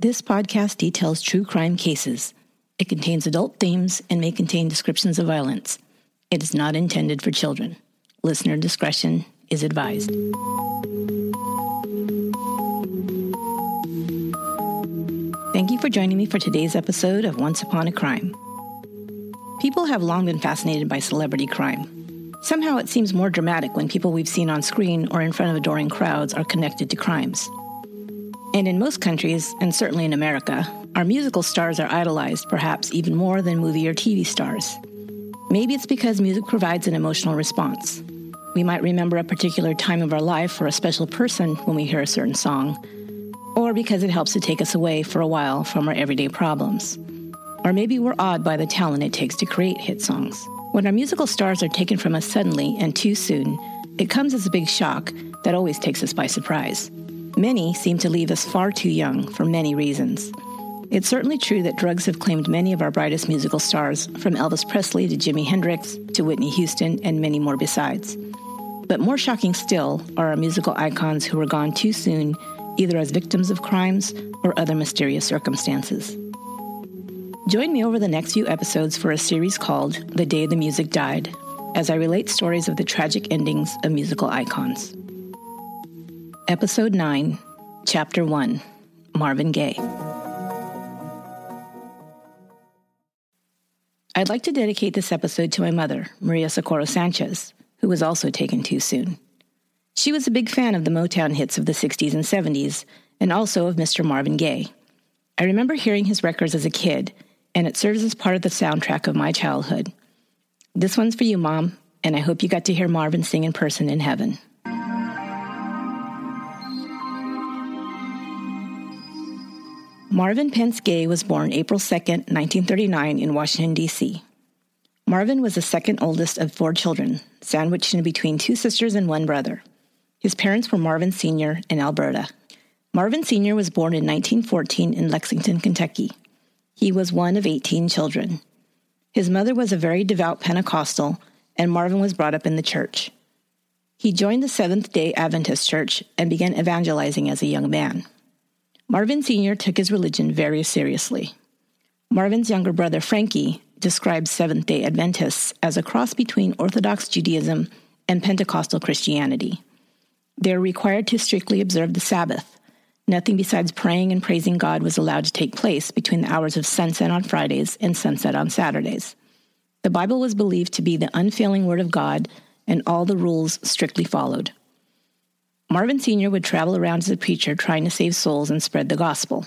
This podcast details true crime cases. It contains adult themes and may contain descriptions of violence. It is not intended for children. Listener discretion is advised. Thank you for joining me for today's episode of Once Upon a Crime. People have long been fascinated by celebrity crime. Somehow it seems more dramatic when people we've seen on screen or in front of adoring crowds are connected to crimes. And in most countries, and certainly in America, our musical stars are idolized perhaps even more than movie or TV stars. Maybe it's because music provides an emotional response. We might remember a particular time of our life or a special person when we hear a certain song, or because it helps to take us away for a while from our everyday problems. Or maybe we're awed by the talent it takes to create hit songs. When our musical stars are taken from us suddenly and too soon, it comes as a big shock that always takes us by surprise. Many seem to leave us far too young for many reasons. It's certainly true that drugs have claimed many of our brightest musical stars, from Elvis Presley to Jimi Hendrix to Whitney Houston and many more besides. But more shocking still are our musical icons who were gone too soon, either as victims of crimes or other mysterious circumstances. Join me over the next few episodes for a series called The Day the Music Died, as I relate stories of the tragic endings of musical icons. Episode 9, Chapter 1 Marvin Gaye. I'd like to dedicate this episode to my mother, Maria Socorro Sanchez, who was also taken too soon. She was a big fan of the Motown hits of the 60s and 70s, and also of Mr. Marvin Gaye. I remember hearing his records as a kid, and it serves as part of the soundtrack of my childhood. This one's for you, Mom, and I hope you got to hear Marvin sing in person in heaven. Marvin Pentz Gaye was born April 2, 1939, in Washington, D.C. Marvin was the second oldest of four children, sandwiched in between two sisters and one brother. His parents were Marvin Sr. and Alberta. Marvin Sr. was born in 1914 in Lexington, Kentucky. He was one of 18 children. His mother was a very devout Pentecostal, and Marvin was brought up in the church. He joined the Seventh day Adventist Church and began evangelizing as a young man. Marvin Sr. took his religion very seriously. Marvin's younger brother, Frankie, describes Seventh day Adventists as a cross between Orthodox Judaism and Pentecostal Christianity. They are required to strictly observe the Sabbath. Nothing besides praying and praising God was allowed to take place between the hours of sunset on Fridays and sunset on Saturdays. The Bible was believed to be the unfailing Word of God, and all the rules strictly followed. Marvin Sr. would travel around as a preacher trying to save souls and spread the gospel.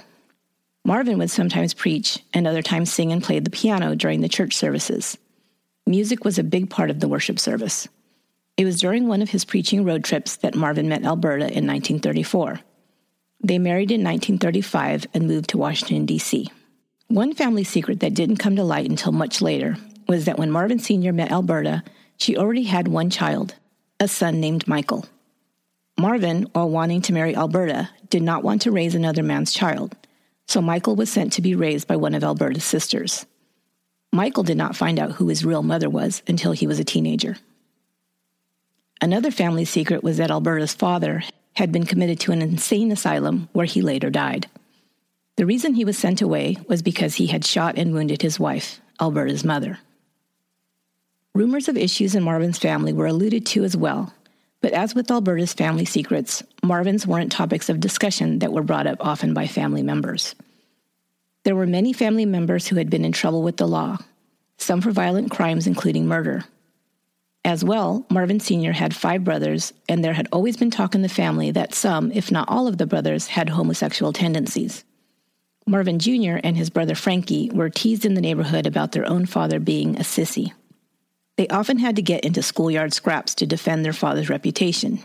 Marvin would sometimes preach and other times sing and play the piano during the church services. Music was a big part of the worship service. It was during one of his preaching road trips that Marvin met Alberta in 1934. They married in 1935 and moved to Washington, D.C. One family secret that didn't come to light until much later was that when Marvin Sr. met Alberta, she already had one child, a son named Michael. Marvin, while wanting to marry Alberta, did not want to raise another man's child, so Michael was sent to be raised by one of Alberta's sisters. Michael did not find out who his real mother was until he was a teenager. Another family secret was that Alberta's father had been committed to an insane asylum where he later died. The reason he was sent away was because he had shot and wounded his wife, Alberta's mother. Rumors of issues in Marvin's family were alluded to as well, but as with Alberta's family secrets, Marvin's weren't topics of discussion that were brought up often by family members. There were many family members who had been in trouble with the law, some for violent crimes, including murder. As well, Marvin Sr. had five brothers, and there had always been talk in the family that some, if not all of the brothers, had homosexual tendencies. Marvin Jr. and his brother Frankie were teased in the neighborhood about their own father being a sissy. They often had to get into schoolyard scraps to defend their father's reputation.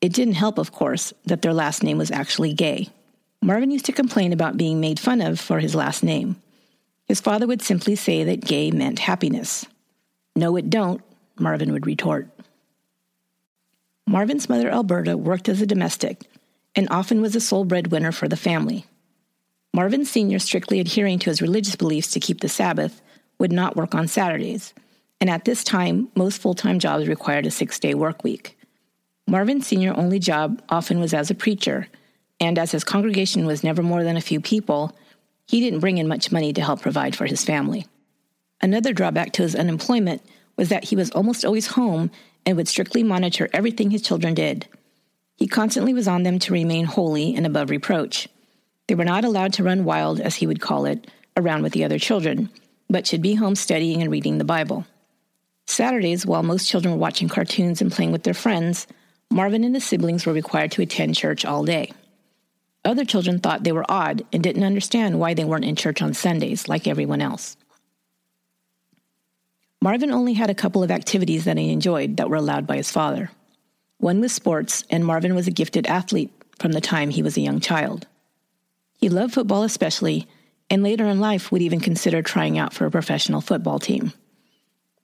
It didn't help, of course, that their last name was actually gay. Marvin used to complain about being made fun of for his last name. His father would simply say that gay meant happiness. No, it don't, Marvin would retort. Marvin's mother, Alberta, worked as a domestic and often was the sole breadwinner for the family. Marvin Sr., strictly adhering to his religious beliefs to keep the Sabbath, would not work on Saturdays and at this time, most full time jobs required a six day work week. Marvin's senior only job often was as a preacher, and as his congregation was never more than a few people, he didn't bring in much money to help provide for his family. Another drawback to his unemployment was that he was almost always home and would strictly monitor everything his children did. He constantly was on them to remain holy and above reproach. They were not allowed to run wild, as he would call it, around with the other children, but should be home studying and reading the Bible. Saturdays, while most children were watching cartoons and playing with their friends, Marvin and his siblings were required to attend church all day. Other children thought they were odd and didn't understand why they weren't in church on Sundays like everyone else. Marvin only had a couple of activities that he enjoyed that were allowed by his father. One was sports, and Marvin was a gifted athlete from the time he was a young child. He loved football especially, and later in life would even consider trying out for a professional football team.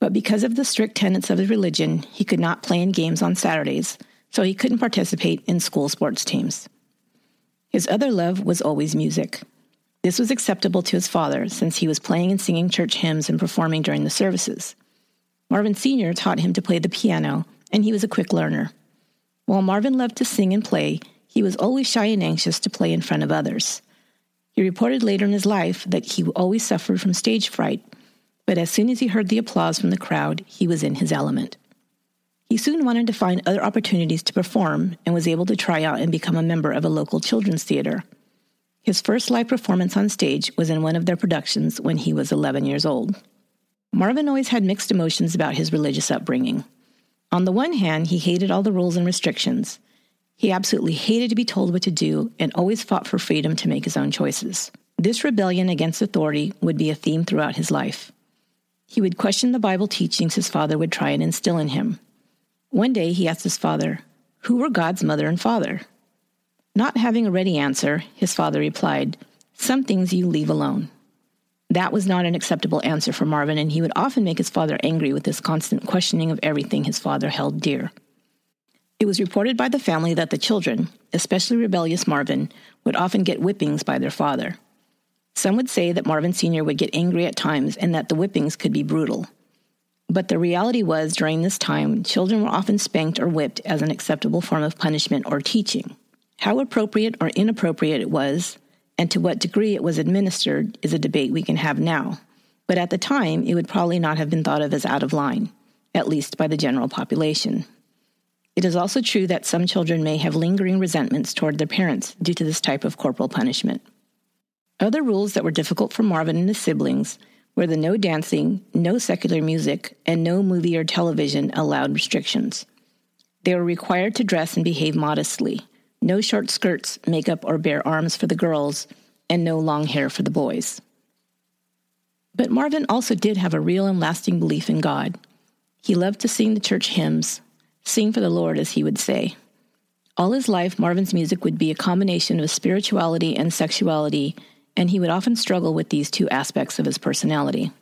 But because of the strict tenets of his religion, he could not play in games on Saturdays, so he couldn't participate in school sports teams. His other love was always music. This was acceptable to his father since he was playing and singing church hymns and performing during the services. Marvin Sr. taught him to play the piano, and he was a quick learner. While Marvin loved to sing and play, he was always shy and anxious to play in front of others. He reported later in his life that he always suffered from stage fright, but as soon as he heard the applause from the crowd, he was in his element. He soon wanted to find other opportunities to perform and was able to try out and become a member of a local children's theater. His first live performance on stage was in one of their productions when he was 11 years old. Marvin always had mixed emotions about his religious upbringing. On the one hand, he hated all the rules and restrictions. He absolutely hated to be told what to do and always fought for freedom to make his own choices. This rebellion against authority would be a theme throughout his life. He would question the Bible teachings his father would try and instill in him. One day he asked his father, Who were God's mother and father? Not having a ready answer, his father replied, Some things you leave alone. That was not an acceptable answer for Marvin, and he would often make his father angry with this constant questioning of everything his father held dear. It was reported by the family that the children, especially rebellious Marvin, would often get whippings by their father. Some would say that Marvin Sr. would get angry at times and that the whippings could be brutal. But the reality was, during this time, children were often spanked or whipped as an acceptable form of punishment or teaching. How appropriate or inappropriate it was, and to what degree it was administered, is a debate we can have now. But at the time, it would probably not have been thought of as out of line, at least by the general population. It is also true that some children may have lingering resentments toward their parents due to this type of corporal punishment. Other rules that were difficult for Marvin and his siblings were the no dancing, no secular music, and no movie or television allowed restrictions. They were required to dress and behave modestly, no short skirts, makeup, or bare arms for the girls, and no long hair for the boys. But Marvin also did have a real and lasting belief in God. He loved to sing the church hymns, sing for the Lord, as he would say. All his life, Marvin's music would be a combination of spirituality and sexuality, and he would often struggle with these two aspects of his personality.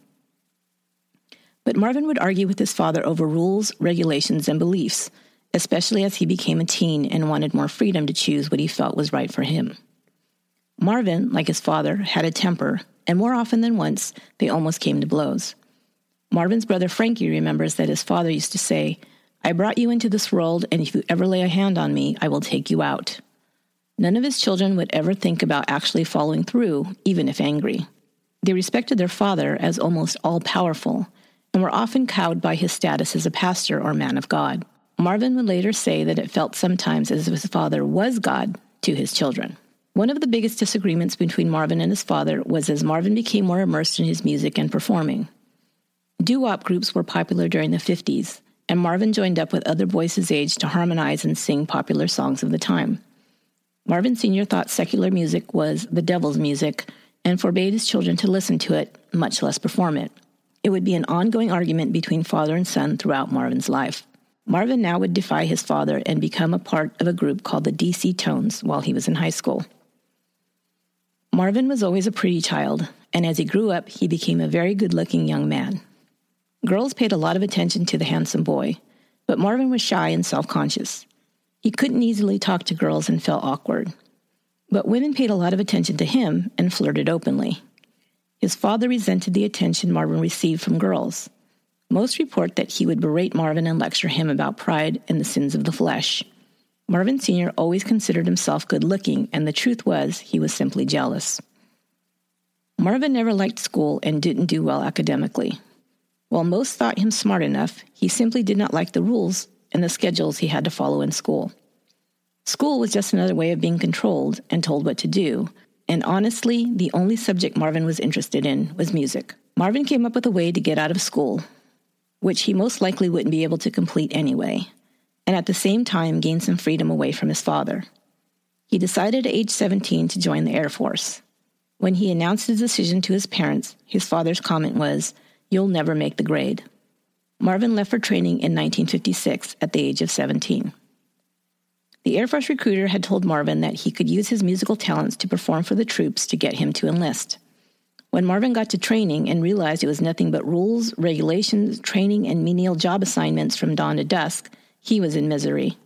But Marvin would argue with his father over rules, regulations, and beliefs, especially as he became a teen and wanted more freedom to choose what he felt was right for him. Marvin, like his father, had a temper, and more often than once, they almost came to blows. Marvin's brother Frankie remembers that his father used to say, I brought you into this world, and if you ever lay a hand on me, I will take you out. None of his children would ever think about actually following through, even if angry. They respected their father as almost all powerful and were often cowed by his status as a pastor or man of God. Marvin would later say that it felt sometimes as if his father was God to his children. One of the biggest disagreements between Marvin and his father was as Marvin became more immersed in his music and performing. Doo wop groups were popular during the 50s, and Marvin joined up with other boys his age to harmonize and sing popular songs of the time. Marvin Sr. thought secular music was the devil's music and forbade his children to listen to it, much less perform it. It would be an ongoing argument between father and son throughout Marvin's life. Marvin now would defy his father and become a part of a group called the DC Tones while he was in high school. Marvin was always a pretty child, and as he grew up, he became a very good looking young man. Girls paid a lot of attention to the handsome boy, but Marvin was shy and self conscious. He couldn't easily talk to girls and felt awkward. But women paid a lot of attention to him and flirted openly. His father resented the attention Marvin received from girls. Most report that he would berate Marvin and lecture him about pride and the sins of the flesh. Marvin Sr. always considered himself good looking, and the truth was he was simply jealous. Marvin never liked school and didn't do well academically. While most thought him smart enough, he simply did not like the rules and the schedules he had to follow in school. School was just another way of being controlled and told what to do, and honestly, the only subject Marvin was interested in was music. Marvin came up with a way to get out of school, which he most likely wouldn't be able to complete anyway, and at the same time gain some freedom away from his father. He decided at age 17 to join the Air Force. When he announced his decision to his parents, his father's comment was, You'll never make the grade. Marvin left for training in 1956 at the age of 17. The Air Force recruiter had told Marvin that he could use his musical talents to perform for the troops to get him to enlist. When Marvin got to training and realized it was nothing but rules, regulations, training, and menial job assignments from dawn to dusk, he was in misery.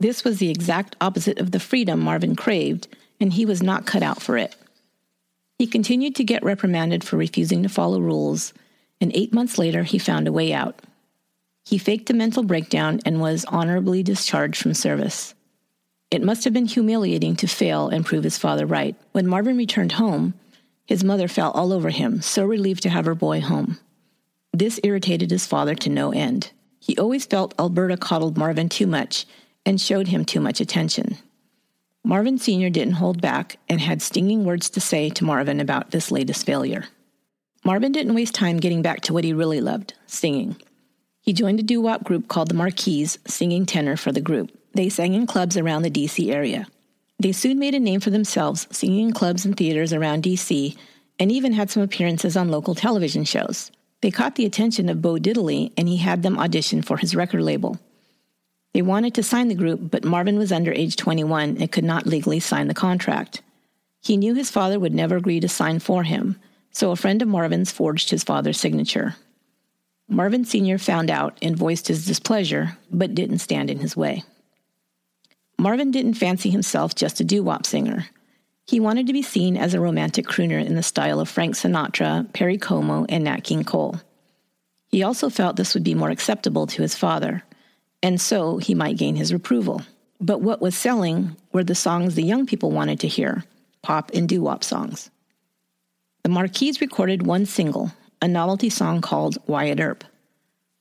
This was the exact opposite of the freedom Marvin craved, and he was not cut out for it. He continued to get reprimanded for refusing to follow rules, and eight months later, he found a way out. He faked a mental breakdown and was honorably discharged from service. It must have been humiliating to fail and prove his father right. When Marvin returned home, his mother fell all over him, so relieved to have her boy home. This irritated his father to no end. He always felt Alberta coddled Marvin too much and showed him too much attention. Marvin Sr. didn't hold back and had stinging words to say to Marvin about this latest failure. Marvin didn't waste time getting back to what he really loved singing. He joined a doo wop group called the Marquees, singing tenor for the group. They sang in clubs around the D.C. area. They soon made a name for themselves, singing in clubs and theaters around D.C., and even had some appearances on local television shows. They caught the attention of Bo Diddley, and he had them audition for his record label. They wanted to sign the group, but Marvin was under age 21 and could not legally sign the contract. He knew his father would never agree to sign for him, so a friend of Marvin's forged his father's signature. Marvin Sr. found out and voiced his displeasure, but didn't stand in his way. Marvin didn't fancy himself just a doo wop singer. He wanted to be seen as a romantic crooner in the style of Frank Sinatra, Perry Como, and Nat King Cole. He also felt this would be more acceptable to his father, and so he might gain his approval. But what was selling were the songs the young people wanted to hear pop and doo wop songs. The Marquees recorded one single, a novelty song called Wyatt Earp.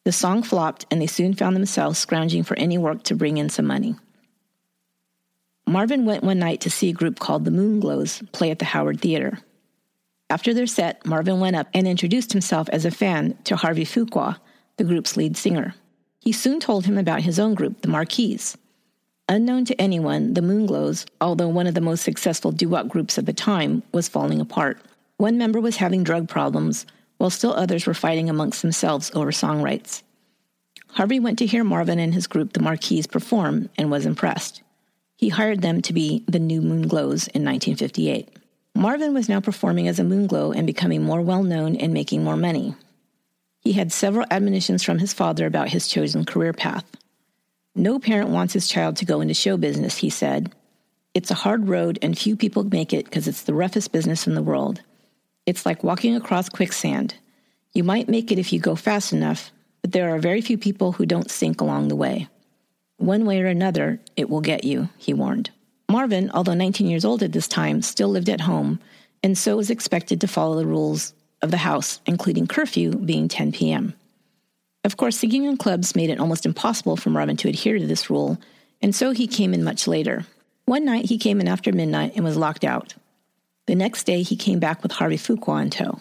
The song flopped, and they soon found themselves scrounging for any work to bring in some money. Marvin went one night to see a group called the Moonglows play at the Howard Theater. After their set, Marvin went up and introduced himself as a fan to Harvey Fuqua, the group's lead singer. He soon told him about his own group, the Marquees. Unknown to anyone, the Moonglows, although one of the most successful doo-wop groups of the time, was falling apart. One member was having drug problems, while still others were fighting amongst themselves over song rights. Harvey went to hear Marvin and his group, the Marquees, perform and was impressed. He hired them to be the new Moonglows in 1958. Marvin was now performing as a Moonglow and becoming more well known and making more money. He had several admonitions from his father about his chosen career path. No parent wants his child to go into show business, he said. It's a hard road and few people make it because it's the roughest business in the world. It's like walking across quicksand. You might make it if you go fast enough, but there are very few people who don't sink along the way. One way or another, it will get you, he warned. Marvin, although 19 years old at this time, still lived at home, and so was expected to follow the rules of the house, including curfew being 10 p.m. Of course, singing in clubs made it almost impossible for Marvin to adhere to this rule, and so he came in much later. One night he came in after midnight and was locked out. The next day, he came back with Harvey Fuqua in tow.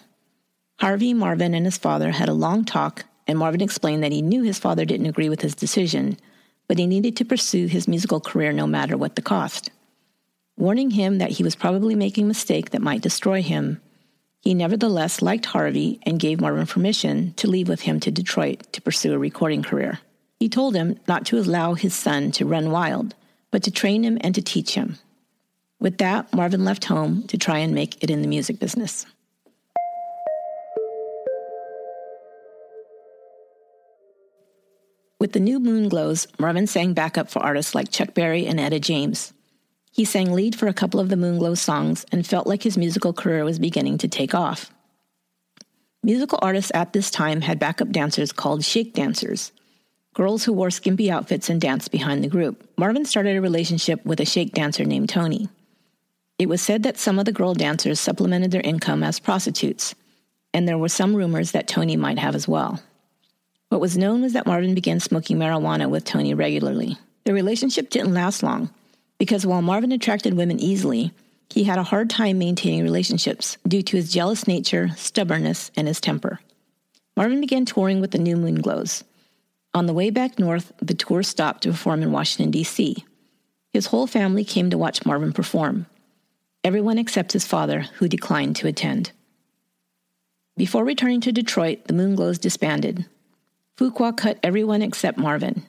Harvey, Marvin, and his father had a long talk, and Marvin explained that he knew his father didn't agree with his decision, but he needed to pursue his musical career no matter what the cost. Warning him that he was probably making a mistake that might destroy him, he nevertheless liked Harvey and gave Marvin permission to leave with him to Detroit to pursue a recording career. He told him not to allow his son to run wild, but to train him and to teach him. With that, Marvin left home to try and make it in the music business. With the new Moonglows, Marvin sang backup for artists like Chuck Berry and Etta James. He sang lead for a couple of the Moonglow songs and felt like his musical career was beginning to take off. Musical artists at this time had backup dancers called shake dancers. girls who wore skimpy outfits and danced behind the group. Marvin started a relationship with a shake dancer named Tony. It was said that some of the girl dancers supplemented their income as prostitutes, and there were some rumors that Tony might have as well. What was known was that Marvin began smoking marijuana with Tony regularly. The relationship didn't last long because while Marvin attracted women easily, he had a hard time maintaining relationships due to his jealous nature, stubbornness, and his temper. Marvin began touring with the New Moonglows. On the way back north, the tour stopped to perform in Washington, D.C. His whole family came to watch Marvin perform. Everyone except his father, who declined to attend. Before returning to Detroit, the Moonglows disbanded. Fuqua cut everyone except Marvin.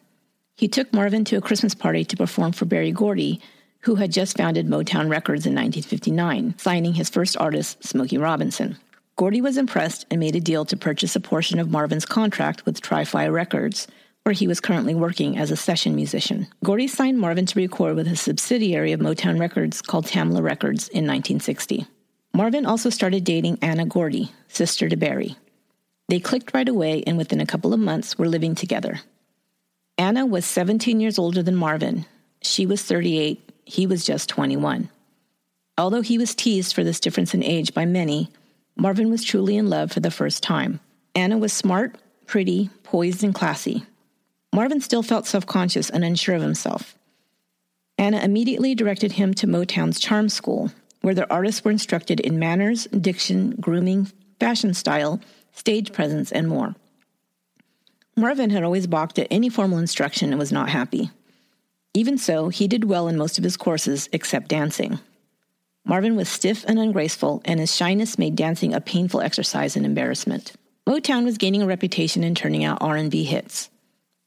He took Marvin to a Christmas party to perform for Berry Gordy, who had just founded Motown Records in 1959, signing his first artist, Smokey Robinson. Gordy was impressed and made a deal to purchase a portion of Marvin's contract with Tri-Phi Records, where he was currently working as a session musician. Gordy signed Marvin to record with a subsidiary of Motown Records called Tamla Records in 1960. Marvin also started dating Anna Gordy, sister to Berry. They clicked right away and within a couple of months were living together. Anna was 17 years older than Marvin. She was 38, he was just 21. Although he was teased for this difference in age by many, Marvin was truly in love for the first time. Anna was smart, pretty, poised, and classy. Marvin still felt self conscious and unsure of himself. Anna immediately directed him to Motown's Charm School, where their artists were instructed in manners, diction, grooming, fashion style, stage presence, and more. Marvin had always balked at any formal instruction and was not happy. Even so, he did well in most of his courses except dancing. Marvin was stiff and ungraceful, and his shyness made dancing a painful exercise and embarrassment. Motown was gaining a reputation in turning out R&B hits.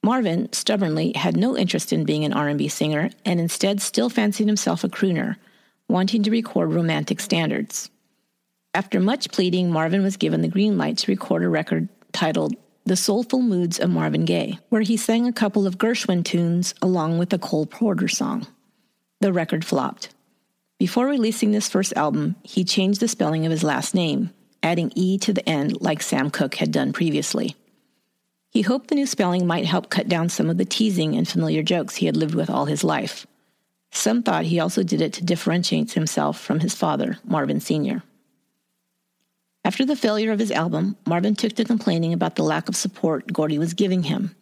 Marvin, stubbornly, had no interest in being an R&B singer and instead still fancied himself a crooner, wanting to record romantic standards. After much pleading, Marvin was given the green light to record a record titled The Soulful Moods of Marvin Gaye, where he sang a couple of Gershwin tunes along with a Cole Porter song. The record flopped. Before releasing this first album, he changed the spelling of his last name, adding E to the end like Sam Cooke had done previously. He hoped the new spelling might help cut down some of the teasing and familiar jokes he had lived with all his life. Some thought he also did it to differentiate himself from his father, Marvin Sr. After the failure of his album, Marvin took to complaining about the lack of support Gordy was giving him.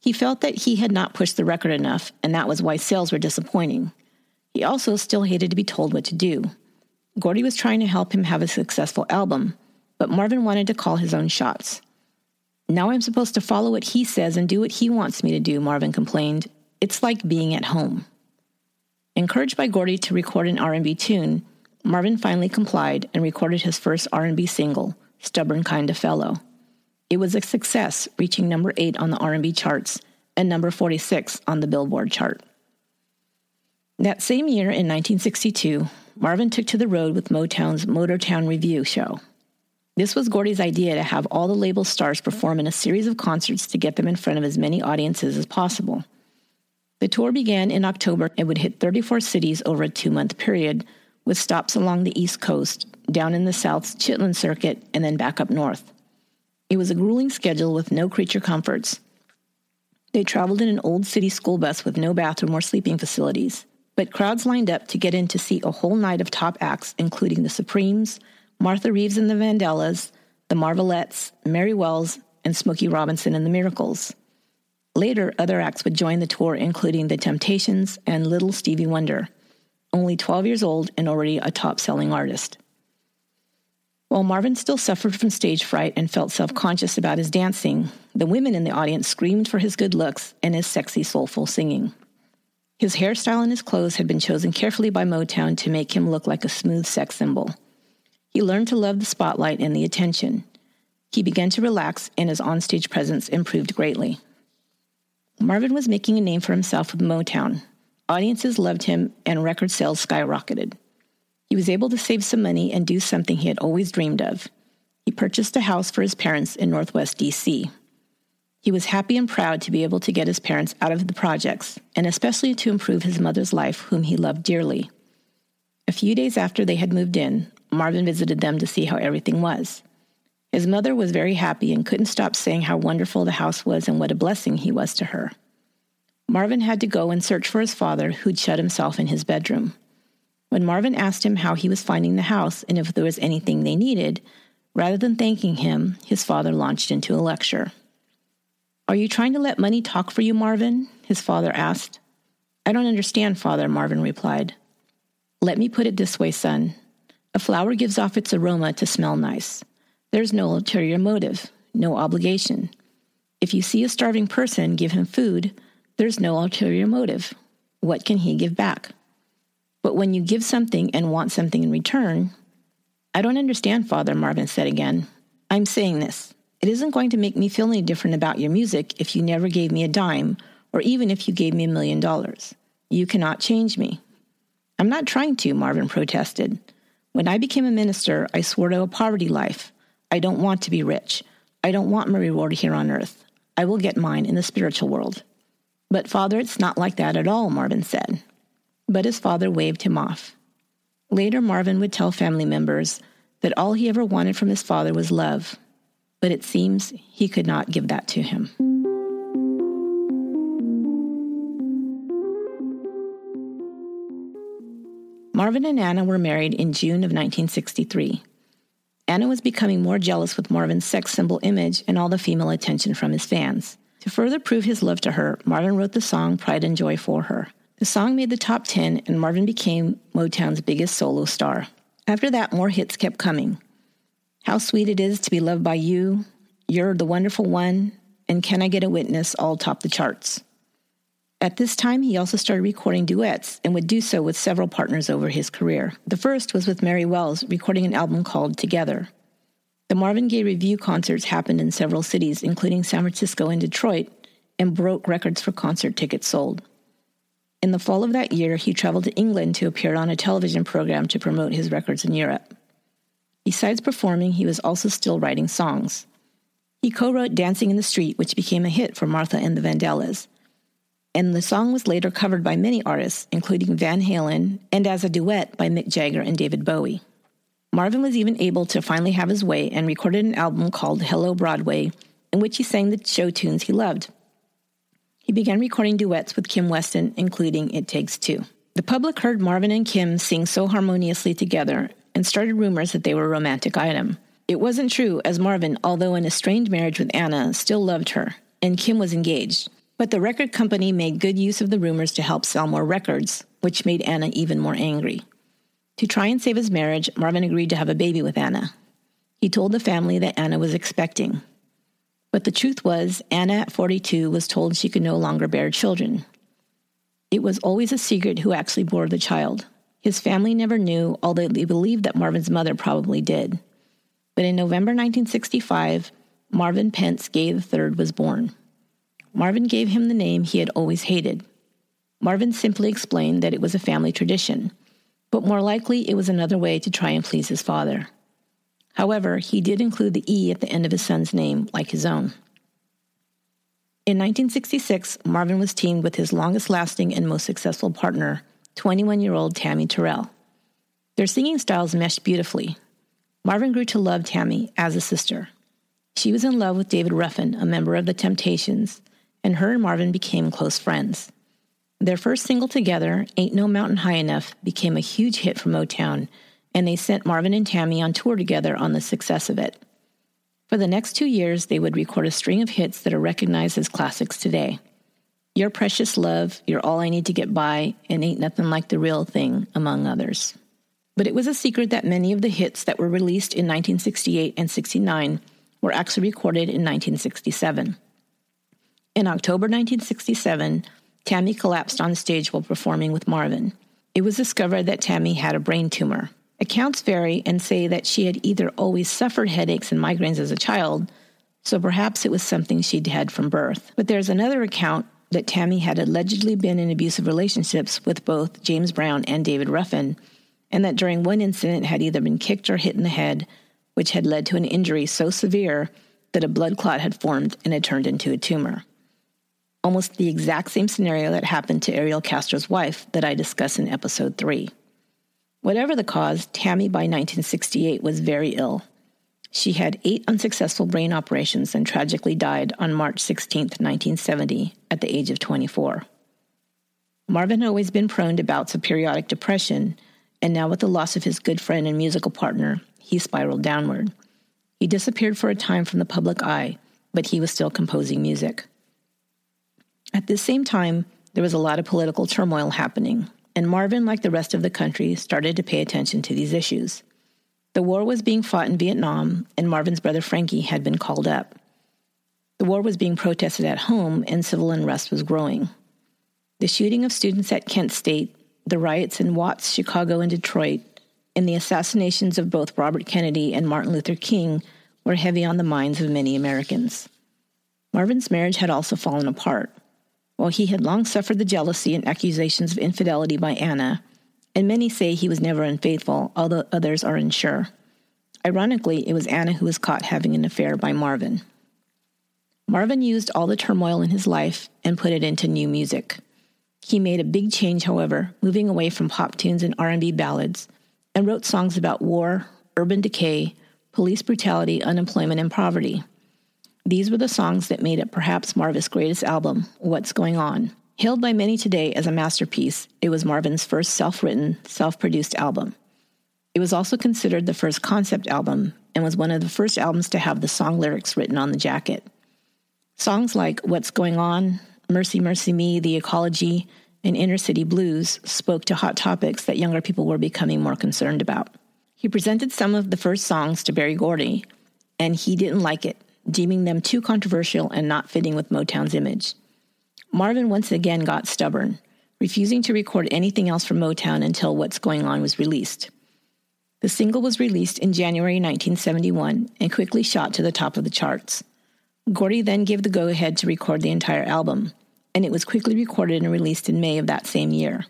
He felt that he had not pushed the record enough, and that was why sales were disappointing. He also still hated to be told what to do. Gordy was trying to help him have a successful album, but Marvin wanted to call his own shots. Now I'm supposed to follow what he says and do what he wants me to do, Marvin complained. It's like being at home. Encouraged by Gordy to record an R&B tune, Marvin finally complied and recorded his first R&B single, Stubborn Kind of Fellow. It was a success, reaching number 8 on the R&B charts and number 46 on the Billboard chart. That same year, in 1962, Marvin took to the road with Motown's Motortown Revue show. This was Gordy's idea to have all the label stars perform in a series of concerts to get them in front of as many audiences as possible. The tour began in October and would hit 34 cities over a two month period, with stops along the East Coast, down in the South's Chitlin Circuit, and then back up north. It was a grueling schedule with no creature comforts. They traveled in an old city school bus with no bathroom or sleeping facilities but crowds lined up to get in to see a whole night of top acts, including the Supremes, Martha Reeves and the Vandellas, the Marvelettes, Mary Wells, and Smokey Robinson and the Miracles. Later, other acts would join the tour, including The Temptations and Little Stevie Wonder, only 12 years old and already a top selling artist. While Marvin still suffered from stage fright and felt self conscious about his dancing, the women in the audience screamed for his good looks and his sexy, soulful singing. His hairstyle and his clothes had been chosen carefully by Motown to make him look like a smooth sex symbol. He learned to love the spotlight and the attention. He began to relax, and his onstage presence improved greatly. Marvin was making a name for himself with Motown. Audiences loved him, and record sales skyrocketed. He was able to save some money and do something he had always dreamed of. He purchased a house for his parents in Northwest D.C. He was happy and proud to be able to get his parents out of the projects, and especially to improve his mother's life, whom he loved dearly. A few days after they had moved in, Marvin visited them to see how everything was. His mother was very happy and couldn't stop saying how wonderful the house was and what a blessing he was to her. Marvin had to go and search for his father, who'd shut himself in his bedroom. When Marvin asked him how he was finding the house and if there was anything they needed, rather than thanking him, his father launched into a lecture. Are you trying to let money talk for you, Marvin? his father asked. I don't understand, father, Marvin replied. Let me put it this way, son. A flower gives off its aroma to smell nice. There's no ulterior motive, no obligation. If you see a starving person, give him food, there's no ulterior motive. What can he give back? But when you give something and want something in return, I don't understand, Father, Marvin said again. I'm saying this. It isn't going to make me feel any different about your music if you never gave me a dime, or even if you gave me a million dollars. You cannot change me. I'm not trying to, Marvin protested. When I became a minister, I swore to a poverty life. I don't want to be rich. I don't want my reward here on earth. I will get mine in the spiritual world. But, Father, it's not like that at all, Marvin said. But his father waved him off. Later, Marvin would tell family members that all he ever wanted from his father was love, but it seems he could not give that to him. Marvin and Anna were married in June of 1963. Anna was becoming more jealous with Marvin's sex symbol image and all the female attention from his fans. To further prove his love to her, Marvin wrote the song Pride and Joy for her. The song made the top 10, and Marvin became Motown's biggest solo star. After that, more hits kept coming. How Sweet It Is to Be Loved by You, You're the Wonderful One, and Can I Get a Witness all topped the charts. At this time, he also started recording duets and would do so with several partners over his career. The first was with Mary Wells, recording an album called Together. The Marvin Gaye Revue concerts happened in several cities, including San Francisco and Detroit, and broke records for concert tickets sold. In the fall of that year, he traveled to England to appear on a television program to promote his records in Europe. Besides performing, he was also still writing songs. He co wrote Dancing in the Street, which became a hit for Martha and the Vandellas. And the song was later covered by many artists, including Van Halen, and as a duet by Mick Jagger and David Bowie. Marvin was even able to finally have his way and recorded an album called Hello Broadway, in which he sang the show tunes he loved. He began recording duets with Kim Weston, including It Takes Two. The public heard Marvin and Kim sing so harmoniously together and started rumors that they were a romantic item. It wasn't true, as Marvin, although in a strained marriage with Anna, still loved her, and Kim was engaged. But the record company made good use of the rumors to help sell more records, which made Anna even more angry. To try and save his marriage, Marvin agreed to have a baby with Anna. He told the family that Anna was expecting, but the truth was, Anna at 42 was told she could no longer bear children. It was always a secret who actually bore the child. His family never knew, although they believed that Marvin's mother probably did. But in November 1965, Marvin Pentz Gaye III was born. Marvin gave him the name he had always hated. Marvin simply explained that it was a family tradition, but more likely it was another way to try and please his father. However, he did include the E at the end of his son's name, like his own. In 1966, Marvin was teamed with his longest lasting and most successful partner, 21 year old Tammy Terrell. Their singing styles meshed beautifully. Marvin grew to love Tammy as a sister. She was in love with David Ruffin, a member of the Temptations, and her and Marvin became close friends. Their first single together, Ain't No Mountain High Enough, became a huge hit for Motown and they sent Marvin and Tammy on tour together on the success of it. For the next two years, they would record a string of hits that are recognized as classics today. Your Precious Love, You're All I Need to Get By, and Ain't Nothing Like the Real Thing, among others. But it was a secret that many of the hits that were released in 1968 and 69 were actually recorded in 1967. In October 1967, Tammy collapsed on stage while performing with Marvin. It was discovered that Tammy had a brain tumor. Accounts vary and say that she had either always suffered headaches and migraines as a child, so perhaps it was something she'd had from birth. But there's another account that Tammy had allegedly been in abusive relationships with both James Brown and David Ruffin, and that during one incident had either been kicked or hit in the head, which had led to an injury so severe that a blood clot had formed and had turned into a tumor. Almost the exact same scenario that happened to Ariel Castro's wife that I discuss in episode 3. Whatever the cause, Tammy by 1968 was very ill. She had eight unsuccessful brain operations and tragically died on March 16, 1970, at the age of 24. Marvin had always been prone to bouts of periodic depression, and now with the loss of his good friend and musical partner, he spiraled downward. He disappeared for a time from the public eye, but he was still composing music. At the same time, there was a lot of political turmoil happening, and Marvin, like the rest of the country, started to pay attention to these issues. The war was being fought in Vietnam, and Marvin's brother Frankie had been called up. The war was being protested at home, and civil unrest was growing. The shooting of students at Kent State, the riots in Watts, Chicago, and Detroit, and the assassinations of both Robert Kennedy and Martin Luther King were heavy on the minds of many Americans. Marvin's marriage had also fallen apart. While he had long suffered the jealousy and accusations of infidelity by Anna, and many say he was never unfaithful, although others are unsure. Ironically, it was Anna who was caught having an affair by Marvin. Marvin used all the turmoil in his life and put it into new music. He made a big change, however, moving away from pop tunes and R&B ballads, and wrote songs about war, urban decay, police brutality, unemployment, and poverty. These were the songs that made it perhaps Marvin's greatest album, What's Going On. Hailed by many today as a masterpiece, it was Marvin's first self written, self produced album. It was also considered the first concept album and was one of the first albums to have the song lyrics written on the jacket. Songs like What's Going On, Mercy, Mercy Me, The Ecology, and Inner City Blues spoke to hot topics that younger people were becoming more concerned about. He presented some of the first songs to Berry Gordy, and he didn't like it, deeming them too controversial and not fitting with Motown's image. Marvin once again got stubborn, refusing to record anything else from Motown until What's Going On was released. The single was released in January 1971 and quickly shot to the top of the charts. Gordy then gave the go ahead to record the entire album, and it was quickly recorded and released in May of that same year.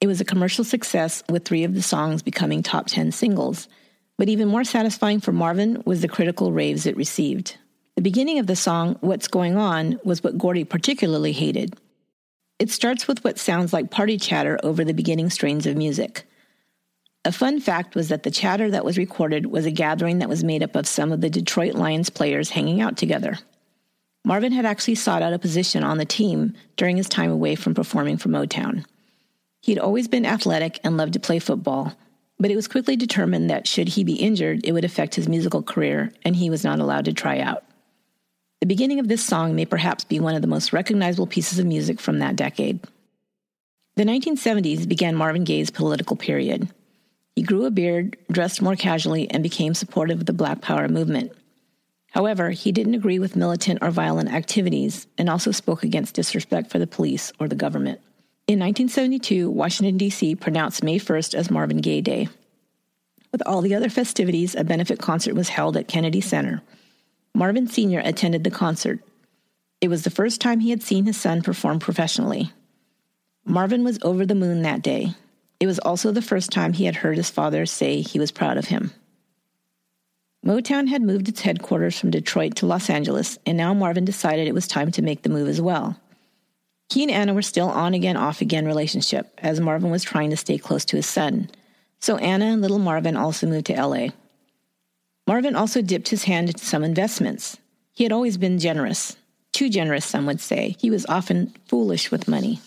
It was a commercial success, with three of the songs becoming top 10 singles, but even more satisfying for Marvin was the critical raves it received. The beginning of the song, What's Going On, was what Gordy particularly hated. It starts with what sounds like party chatter over the beginning strains of music. A fun fact was that the chatter that was recorded was a gathering that was made up of some of the Detroit Lions players hanging out together. Marvin had actually sought out a position on the team during his time away from performing for Motown. He had always been athletic and loved to play football, but it was quickly determined that should he be injured, it would affect his musical career, and he was not allowed to try out. The beginning of this song may perhaps be one of the most recognizable pieces of music from that decade. The 1970s began Marvin Gaye's political period. He grew a beard, dressed more casually, and became supportive of the Black Power movement. However, he didn't agree with militant or violent activities and also spoke against disrespect for the police or the government. In 1972, Washington, D.C. pronounced May 1st as Marvin Gaye Day. With all the other festivities, a benefit concert was held at Kennedy Center. Marvin Sr. attended the concert. It was the first time he had seen his son perform professionally. Marvin was over the moon that day. It was also the first time he had heard his father say he was proud of him. Motown had moved its headquarters from Detroit to Los Angeles, and now Marvin decided it was time to make the move as well. He and Anna were still on again, off again relationship, as Marvin was trying to stay close to his son. So Anna and little Marvin also moved to LA. Marvin also dipped his hand into some investments. He had always been generous, too generous, some would say. He was often foolish with money.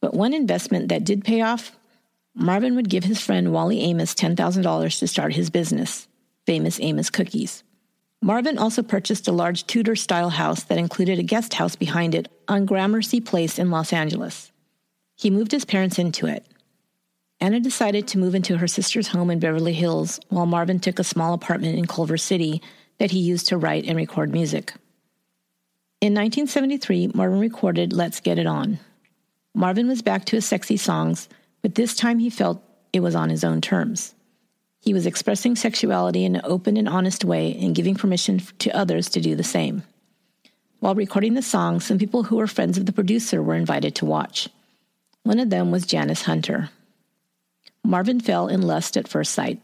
But one investment that did pay off Marvin would give his friend Wally Amos $10,000 to start his business, Famous Amos Cookies. Marvin also purchased a large Tudor style house that included a guest house behind it on Gramercy Place in Los Angeles. He moved his parents into it. Anna decided to move into her sister's home in Beverly Hills, while Marvin took a small apartment in Culver City that he used to write and record music. In 1973, Marvin recorded Let's Get It On. Marvin was back to his sexy songs but this time he felt it was on his own terms. He was expressing sexuality in an open and honest way and giving permission to others to do the same. While recording the song, some people who were friends of the producer were invited to watch. One of them was Janis Hunter. Marvin fell in lust at first sight.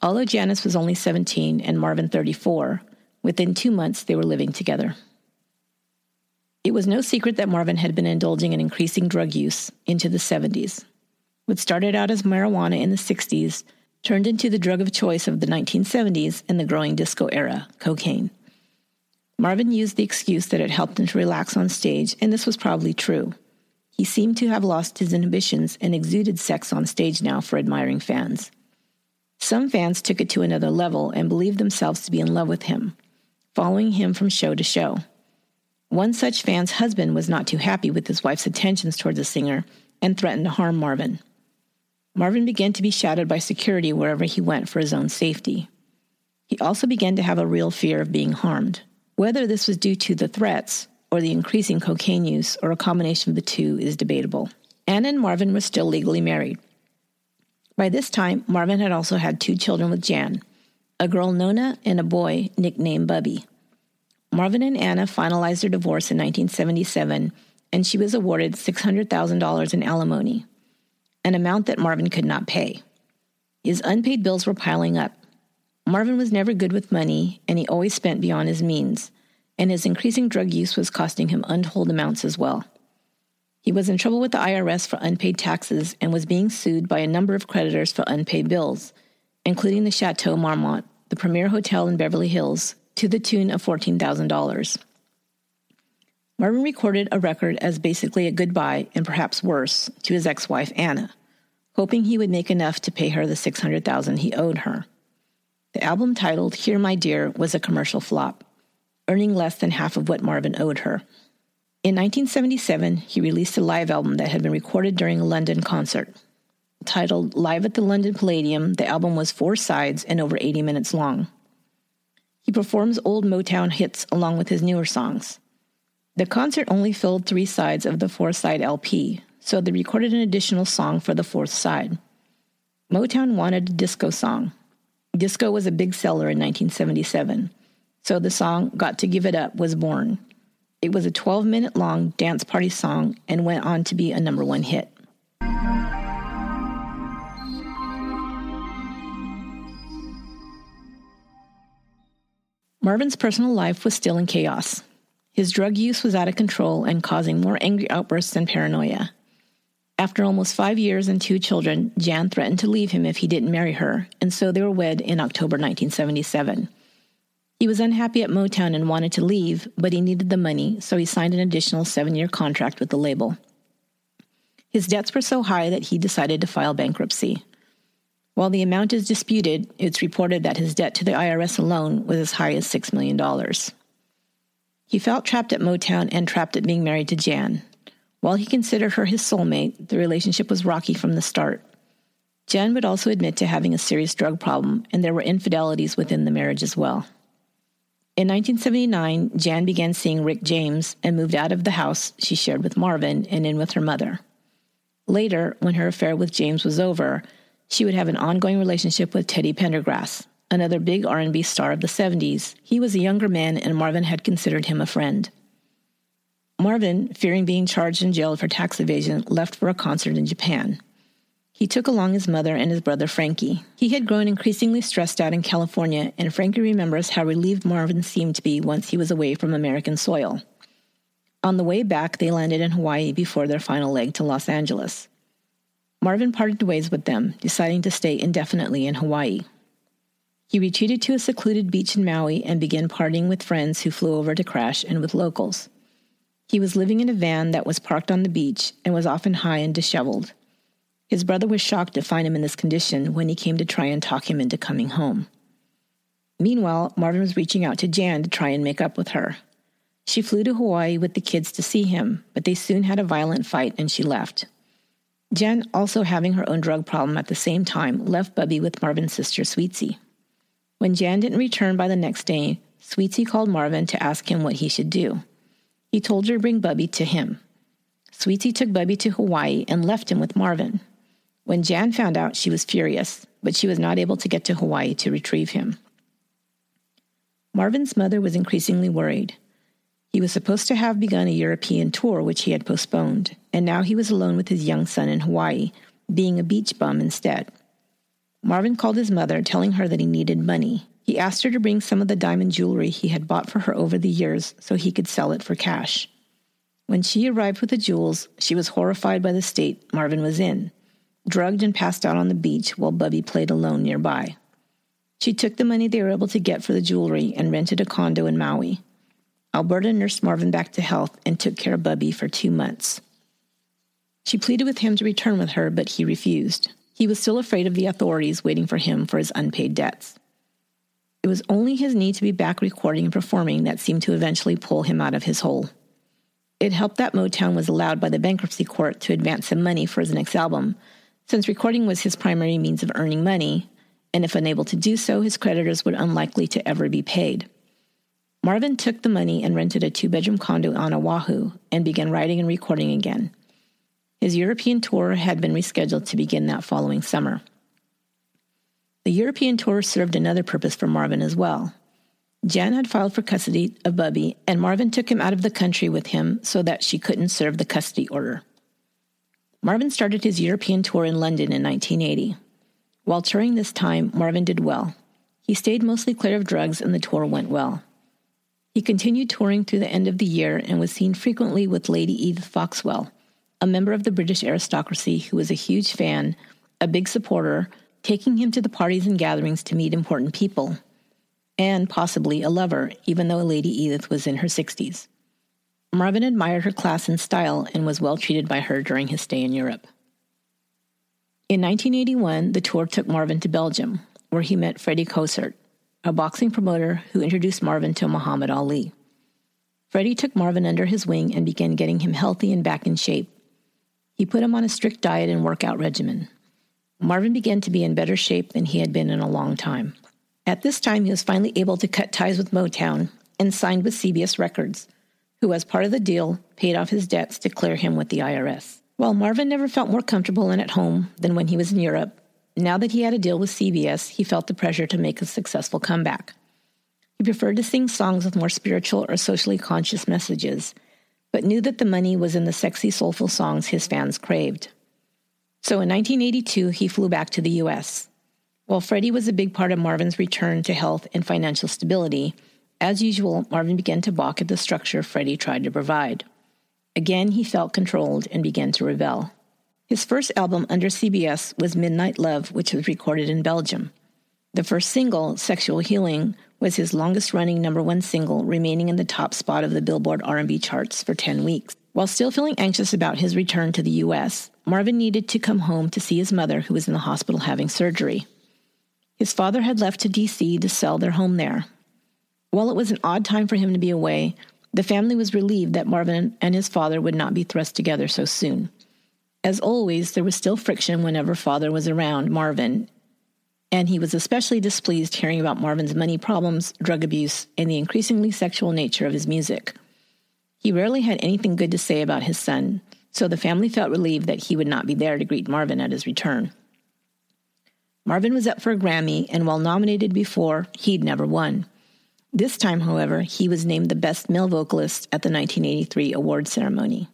Although Janis was only 17 and Marvin 34, within two months they were living together. It was no secret that Marvin had been indulging in increasing drug use into the 70s. What started out as marijuana in the 60s turned into the drug of choice of the 1970s and the growing disco era, cocaine. Marvin used the excuse that it helped him to relax on stage, and this was probably true. He seemed to have lost his inhibitions and exuded sex on stage now for admiring fans. Some fans took it to another level and believed themselves to be in love with him, following him from show to show. One such fan's husband was not too happy with his wife's attentions towards the singer and threatened to harm Marvin. Marvin began to be shadowed by security wherever he went for his own safety. He also began to have a real fear of being harmed. Whether this was due to the threats or the increasing cocaine use or a combination of the two is debatable. Anna and Marvin were still legally married. By this time, Marvin had also had two children with Jan, a girl Nona and a boy nicknamed Bubby. Marvin and Anna finalized their divorce in 1977, and she was awarded $600,000 in alimony an amount that Marvin could not pay. His unpaid bills were piling up. Marvin was never good with money, and he always spent beyond his means, and his increasing drug use was costing him untold amounts as well. He was in trouble with the IRS for unpaid taxes and was being sued by a number of creditors for unpaid bills, including the Chateau Marmont, the premier hotel in Beverly Hills, to the tune of $14,000. Marvin recorded a record as basically a goodbye and perhaps worse to his ex-wife Anna, hoping he would make enough to pay her the 600,000 he owed her. The album titled Here My Dear was a commercial flop, earning less than half of what Marvin owed her. In 1977, he released a live album that had been recorded during a London concert. Titled Live at the London Palladium, the album was four sides and over 80 minutes long. He performs old Motown hits along with his newer songs. The concert only filled three sides of the four side LP, so they recorded an additional song for the fourth side. Motown wanted a disco song. Disco was a big seller in 1977, so the song Got to Give It Up was born. It was a 12 minute long dance party song and went on to be a number one hit. Marvin's personal life was still in chaos. His drug use was out of control and causing more angry outbursts and paranoia. After almost five years and two children, Jan threatened to leave him if he didn't marry her, and so they were wed in October 1977. He was unhappy at Motown and wanted to leave, but he needed the money, so he signed an additional seven year contract with the label. His debts were so high that he decided to file bankruptcy. While the amount is disputed, it's reported that his debt to the IRS alone was as high as $6 million. He felt trapped at Motown and trapped at being married to Jan. While he considered her his soulmate, the relationship was rocky from the start. Jan would also admit to having a serious drug problem, and there were infidelities within the marriage as well. In 1979, Jan began seeing Rick James and moved out of the house she shared with Marvin and in with her mother. Later, when her affair with James was over, she would have an ongoing relationship with Teddy Pendergrass, another big R&B star of the 70s. He was a younger man and Marvin had considered him a friend. Marvin, fearing being charged and jailed for tax evasion, left for a concert in Japan. He took along his mother and his brother Frankie. He had grown increasingly stressed out in California, and Frankie remembers how relieved Marvin seemed to be once he was away from American soil. On the way back, they landed in Hawaii before their final leg to Los Angeles. Marvin parted ways with them, deciding to stay indefinitely in Hawaii. He retreated to a secluded beach in Maui and began partying with friends who flew over to crash and with locals. He was living in a van that was parked on the beach and was often high and disheveled. His brother was shocked to find him in this condition when he came to try and talk him into coming home. Meanwhile, Marvin was reaching out to Jan to try and make up with her. She flew to Hawaii with the kids to see him, but they soon had a violent fight and she left. Jan, also having her own drug problem at the same time, left Bubby with Marvin's sister Sweetsy. When Jan didn't return by the next day, Sweetsy called Marvin to ask him what he should do. He told her to bring Bubby to him. Sweetsy took Bubby to Hawaii and left him with Marvin. When Jan found out, she was furious, but she was not able to get to Hawaii to retrieve him. Marvin's mother was increasingly worried. He was supposed to have begun a European tour, which he had postponed, and now he was alone with his young son in Hawaii, being a beach bum instead. Marvin called his mother, telling her that he needed money. He asked her to bring some of the diamond jewelry he had bought for her over the years so he could sell it for cash. When she arrived with the jewels, she was horrified by the state Marvin was in. drugged and passed out on the beach while Bubby played alone nearby. She took the money they were able to get for the jewelry and rented a condo in Maui. Alberta nursed Marvin back to health and took care of Bubby for two months. She pleaded with him to return with her, but he refused. He was still afraid of the authorities waiting for him for his unpaid debts. It was only his need to be back recording and performing that seemed to eventually pull him out of his hole. It helped that Motown was allowed by the bankruptcy court to advance him money for his next album, since recording was his primary means of earning money, and if unable to do so, his creditors would unlikely to ever be paid. Marvin took the money and rented a two bedroom condo on Oahu and began writing and recording again. His European tour had been rescheduled to begin that following summer. The European tour served another purpose for Marvin as well. Jan had filed for custody of Bubby, and Marvin took him out of the country with him so that she couldn't serve the custody order. Marvin started his European tour in London in 1980. While touring this time, Marvin did well. He stayed mostly clear of drugs, and the tour went well. He continued touring through the end of the year and was seen frequently with Lady Edith Foxwell, a member of the British aristocracy who was a huge fan, a big supporter, taking him to the parties and gatherings to meet important people, and possibly a lover, even though Lady Edith was in her 60s. Marvin admired her class and style and was well treated by her during his stay in Europe. In 1981, the tour took Marvin to Belgium, where he met Freddie Cousaert, a boxing promoter who introduced Marvin to Muhammad Ali. Freddie took Marvin under his wing and began getting him healthy and back in shape. He put him on a strict diet and workout regimen. Marvin began to be in better shape than he had been in a long time. At this time, he was finally able to cut ties with Motown and signed with CBS Records, who, as part of the deal, paid off his debts to clear him with the IRS. While Marvin never felt more comfortable and at home than when he was in Europe, now that he had a deal with CBS, he felt the pressure to make a successful comeback. He preferred to sing songs with more spiritual or socially conscious messages, but knew that the money was in the sexy, soulful songs his fans craved. So in 1982, he flew back to the U.S. While Freddie was a big part of Marvin's return to health and financial stability, as usual, Marvin began to balk at the structure Freddie tried to provide. Again, he felt controlled and began to rebel. His first album under CBS was Midnight Love, which was recorded in Belgium. The first single, Sexual Healing, was his longest running number 1 single, remaining in the top spot of the Billboard R&B charts for 10 weeks. While still feeling anxious about his return to the US, Marvin needed to come home to see his mother who was in the hospital having surgery. His father had left to DC to sell their home there. While it was an odd time for him to be away, the family was relieved that Marvin and his father would not be thrust together so soon. As always, there was still friction whenever father was around Marvin, and he was especially displeased hearing about Marvin's money problems, drug abuse, and the increasingly sexual nature of his music. He rarely had anything good to say about his son, so the family felt relieved that he would not be there to greet Marvin at his return. Marvin was up for a Grammy, and while nominated before, he'd never won. This time, however, he was named the best male vocalist at the 1983 award ceremony.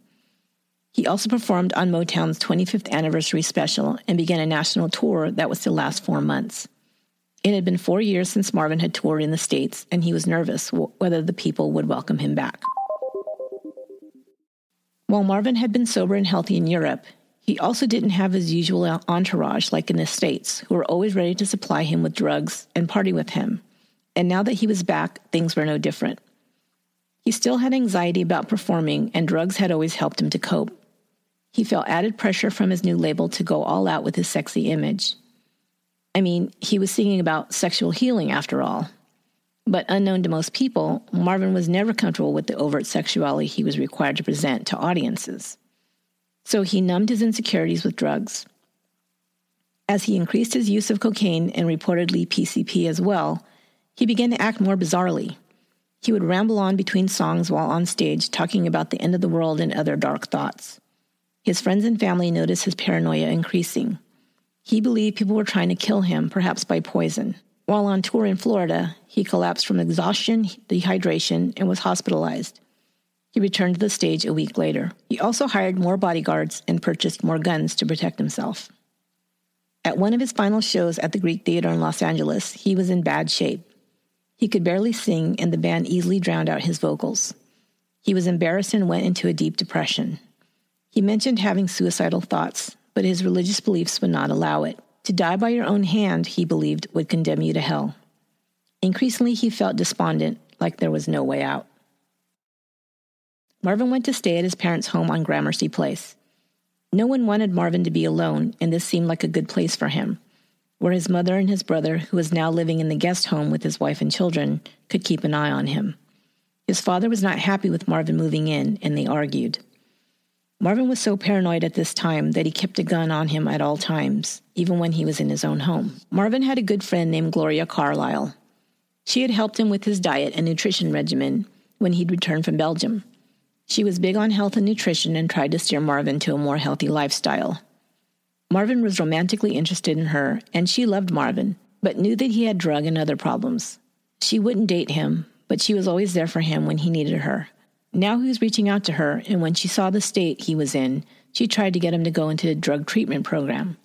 He also performed on Motown's 25th anniversary special and began a national tour that was to last four months. It had been four years since Marvin had toured in the States, and he was nervous whether the people would welcome him back. While Marvin had been sober and healthy in Europe, he also didn't have his usual entourage like in the States, who were always ready to supply him with drugs and party with him. And now that he was back, things were no different. He still had anxiety about performing, and drugs had always helped him to cope. He felt added pressure from his new label to go all out with his sexy image. I mean, he was singing about sexual healing after all. But unknown to most people, Marvin was never comfortable with the overt sexuality he was required to present to audiences. So he numbed his insecurities with drugs. As he increased his use of cocaine and reportedly PCP as well, he began to act more bizarrely. He would ramble on between songs while on stage, talking about the end of the world and other dark thoughts. His friends and family noticed his paranoia increasing. He believed people were trying to kill him, perhaps by poison. While on tour in Florida, he collapsed from exhaustion, dehydration, and was hospitalized. He returned to the stage a week later. He also hired more bodyguards and purchased more guns to protect himself. At one of his final shows at the Greek Theater in Los Angeles, he was in bad shape. He could barely sing, and the band easily drowned out his vocals. He was embarrassed and went into a deep depression. He mentioned having suicidal thoughts, but his religious beliefs would not allow it. To die by your own hand, he believed, would condemn you to hell. Increasingly, he felt despondent, like there was no way out. Marvin went to stay at his parents' home on Gramercy Place. No one wanted Marvin to be alone, and this seemed like a good place for him, where his mother and his brother, who was now living in the guest home with his wife and children, could keep an eye on him. His father was not happy with Marvin moving in, and they argued. Marvin was so paranoid at this time that he kept a gun on him at all times, even when he was in his own home. Marvin had a good friend named Gloria Carlisle. She had helped him with his diet and nutrition regimen when he'd returned from Belgium. She was big on health and nutrition and tried to steer Marvin to a more healthy lifestyle. Marvin was romantically interested in her, and she loved Marvin, but knew that he had drug and other problems. She wouldn't date him, but she was always there for him when he needed her. Now he was reaching out to her, and when she saw the state he was in, she tried to get him to go into a drug treatment program.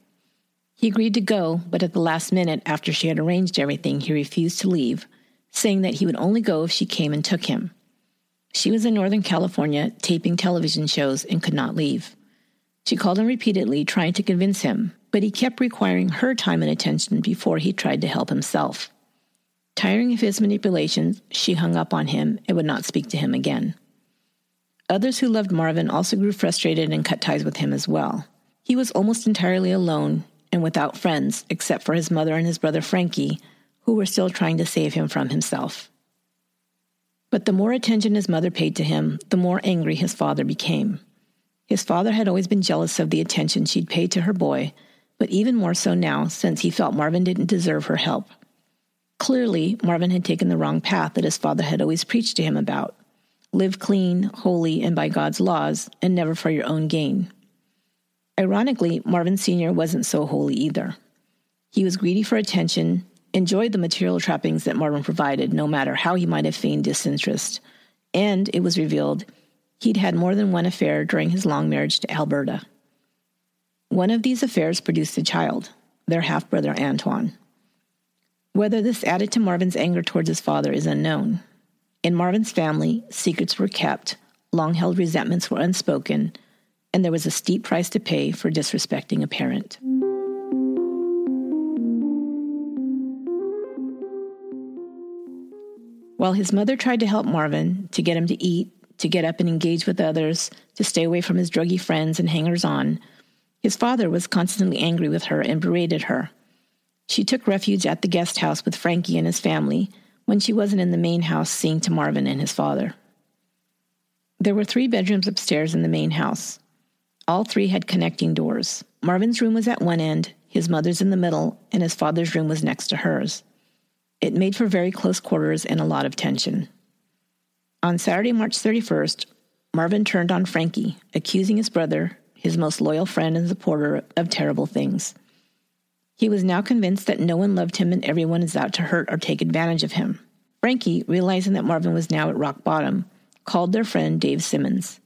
He agreed to go, but at the last minute, after she had arranged everything, he refused to leave, saying that he would only go if she came and took him. She was in Northern California taping television shows and could not leave. She called him repeatedly, trying to convince him, but he kept requiring her time and attention before he tried to help himself. Tiring of his manipulations, she hung up on him and would not speak to him again. Others who loved Marvin also grew frustrated and cut ties with him as well. He was almost entirely alone and without friends, except for his mother and his brother Frankie, who were still trying to save him from himself. But the more attention his mother paid to him, the more angry his father became. His father had always been jealous of the attention she'd paid to her boy, but even more so now since he felt Marvin didn't deserve her help. Clearly, Marvin had taken the wrong path that his father had always preached to him about live clean, holy, and by God's laws, and never for your own gain. Ironically, Marvin Sr. wasn't so holy either. He was greedy for attention, enjoyed the material trappings that Marvin provided, no matter how he might have feigned disinterest, and it was revealed he'd had more than one affair during his long marriage to Alberta. One of these affairs produced a child, their half brother Antoine. Whether this added to Marvin's anger towards his father is unknown. In Marvin's family, secrets were kept, long held resentments were unspoken, and there was a steep price to pay for disrespecting a parent. While his mother tried to help Marvin, to get him to eat, to get up and engage with others, to stay away from his druggy friends and hangers on, his father was constantly angry with her and berated her. She took refuge at the guest house with Frankie and his family when she wasn't in the main house seeing to Marvin and his father. There were three bedrooms upstairs in the main house. All three had connecting doors. Marvin's room was at one end, his mother's in the middle, and his father's room was next to hers. It made for very close quarters and a lot of tension. On Saturday, March 31st, Marvin turned on Frankie, accusing his brother, his most loyal friend and supporter, of terrible things. He was now convinced that no one loved him and everyone is out to hurt or take advantage of him. Frankie, realizing that Marvin was now at rock bottom, called their friend Dave Simmons.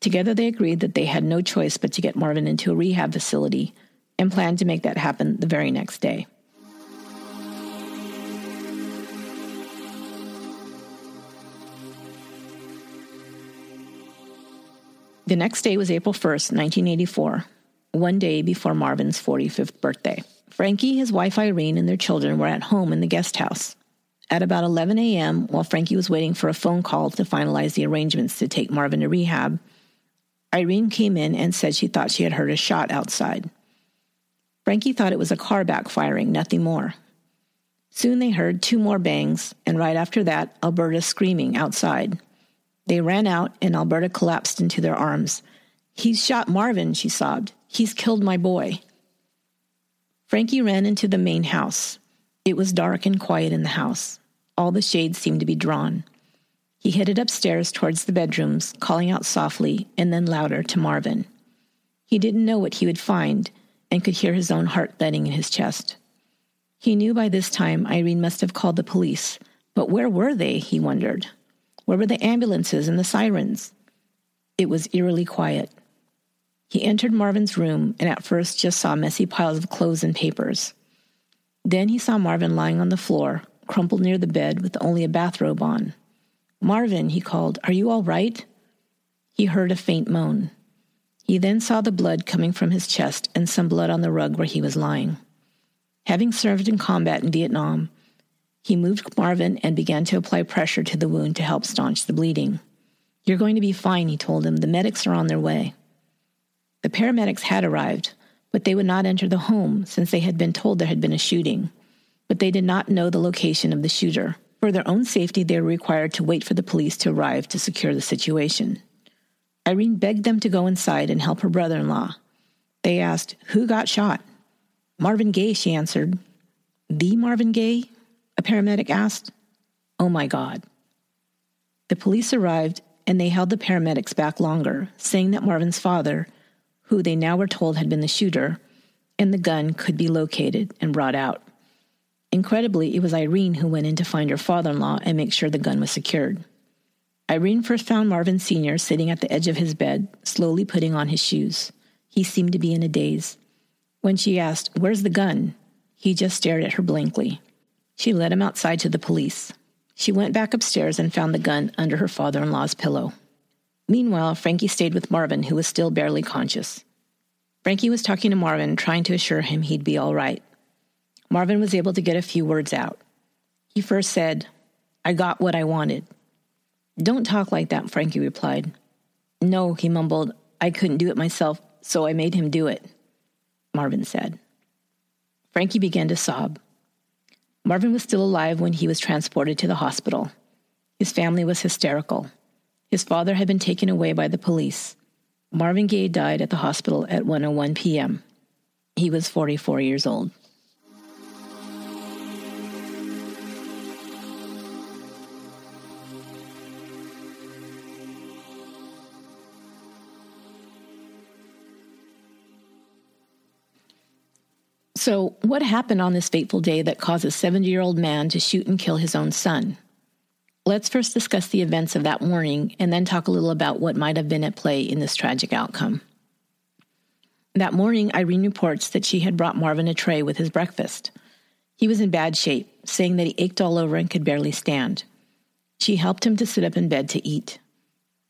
Together they agreed that they had no choice but to get Marvin into a rehab facility and planned to make that happen the very next day. The next day was April 1st, 1984, one day before Marvin's 45th birthday. Frankie, his wife Irene, and their children were at home in the guest house. At about 11 a.m., while Frankie was waiting for a phone call to finalize the arrangements to take Marvin to rehab, Irene came in and said she thought she had heard a shot outside. Frankie thought it was a car backfiring, nothing more. Soon they heard two more bangs, and right after that, Alberta screaming outside. They ran out, and Alberta collapsed into their arms. He's shot Marvin, she sobbed. He's killed my boy. Frankie ran into the main house. It was dark and quiet in the house. All the shades seemed to be drawn. He headed upstairs towards the bedrooms, calling out softly and then louder to Marvin. He didn't know what he would find and could hear his own heart thudding in his chest. He knew by this time Irene must have called the police, but where were they, he wondered? Where were the ambulances and the sirens? It was eerily quiet. He entered Marvin's room and at first just saw messy piles of clothes and papers. Then he saw Marvin lying on the floor, crumpled near the bed with only a bathrobe on. Marvin, he called, are you all right? He heard a faint moan. He then saw the blood coming from his chest and some blood on the rug where he was lying. Having served in combat in Vietnam, he moved Marvin and began to apply pressure to the wound to help staunch the bleeding. You're going to be fine, he told him. The medics are on their way. The paramedics had arrived, but they would not enter the home since they had been told there had been a shooting. But they did not know the location of the shooter. For their own safety, they were required to wait for the police to arrive to secure the situation. Irene begged them to go inside and help her brother in law. They asked, Who got shot? Marvin Gaye, she answered. The Marvin Gaye? A paramedic asked. Oh my God. The police arrived and they held the paramedics back longer, saying that Marvin's father, who they now were told had been the shooter, and the gun could be located and brought out. Incredibly, it was Irene who went in to find her father in law and make sure the gun was secured. Irene first found Marvin Sr. sitting at the edge of his bed, slowly putting on his shoes. He seemed to be in a daze. When she asked, Where's the gun? he just stared at her blankly. She led him outside to the police. She went back upstairs and found the gun under her father in law's pillow. Meanwhile, Frankie stayed with Marvin, who was still barely conscious. Frankie was talking to Marvin, trying to assure him he'd be all right. Marvin was able to get a few words out. He first said, I got what I wanted. Don't talk like that, Frankie replied. No, he mumbled, I couldn't do it myself, so I made him do it, Marvin said. Frankie began to sob. Marvin was still alive when he was transported to the hospital. His family was hysterical. His father had been taken away by the police. Marvin Gaye died at the hospital at 1:01 p.m. He was 44 years old. So, what happened on this fateful day that caused a 70 year old man to shoot and kill his own son? Let's first discuss the events of that morning and then talk a little about what might have been at play in this tragic outcome. That morning, Irene reports that she had brought Marvin a tray with his breakfast. He was in bad shape, saying that he ached all over and could barely stand. She helped him to sit up in bed to eat.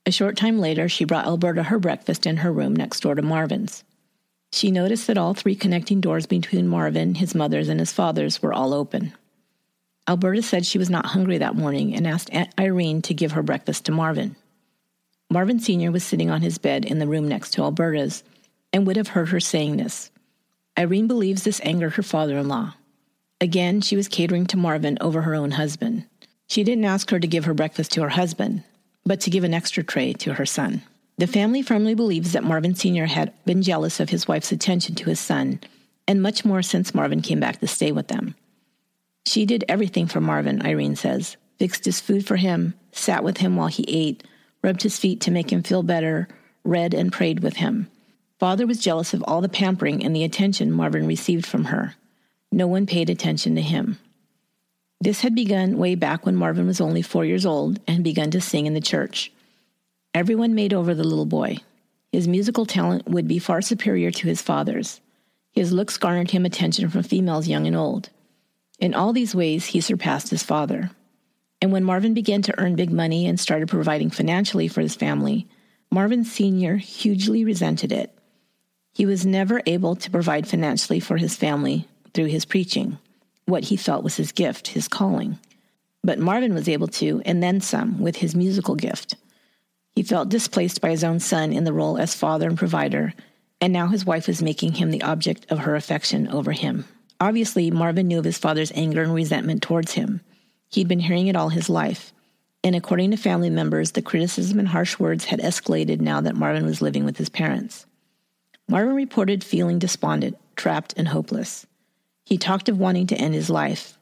A short time later, she brought Alberta her breakfast in her room next door to Marvin's. She noticed that all three connecting doors between Marvin, his mother's, and his father's were all open. Alberta said she was not hungry that morning and asked Aunt Irene to give her breakfast to Marvin. Marvin Sr. was sitting on his bed in the room next to Alberta's and would have heard her saying this. Irene believes this angered her father in law. Again, she was catering to Marvin over her own husband. She didn't ask her to give her breakfast to her husband, but to give an extra tray to her son. The family firmly believes that Marvin Sr. had been jealous of his wife's attention to his son, and much more since Marvin came back to stay with them. She did everything for Marvin, Irene says fixed his food for him, sat with him while he ate, rubbed his feet to make him feel better, read and prayed with him. Father was jealous of all the pampering and the attention Marvin received from her. No one paid attention to him. This had begun way back when Marvin was only four years old and begun to sing in the church. Everyone made over the little boy. His musical talent would be far superior to his father's. His looks garnered him attention from females young and old. In all these ways, he surpassed his father. And when Marvin began to earn big money and started providing financially for his family, Marvin Sr. hugely resented it. He was never able to provide financially for his family through his preaching, what he felt was his gift, his calling. But Marvin was able to, and then some, with his musical gift. He felt displaced by his own son in the role as father and provider, and now his wife was making him the object of her affection over him. Obviously, Marvin knew of his father's anger and resentment towards him. He'd been hearing it all his life, and according to family members, the criticism and harsh words had escalated now that Marvin was living with his parents. Marvin reported feeling despondent, trapped, and hopeless. He talked of wanting to end his life,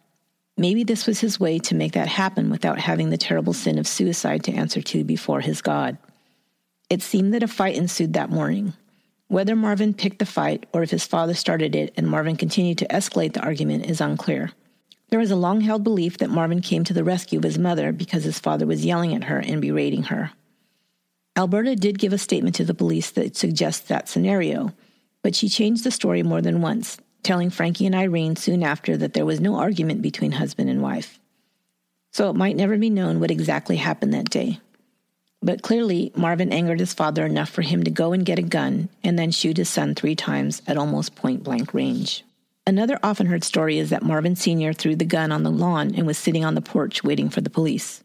Maybe this was his way to make that happen without having the terrible sin of suicide to answer to before his God. It seemed that a fight ensued that morning. Whether Marvin picked the fight or if his father started it and Marvin continued to escalate the argument is unclear. There is a long held belief that Marvin came to the rescue of his mother because his father was yelling at her and berating her. Alberta did give a statement to the police that suggests that scenario, but she changed the story more than once, telling Frankie and Irene soon after that there was no argument between husband and wife. So it might never be known what exactly happened that day. But clearly, Marvin angered his father enough for him to go and get a gun and then shoot his son three times at almost point blank range. Another often heard story is that Marvin Sr. threw the gun on the lawn and was sitting on the porch waiting for the police.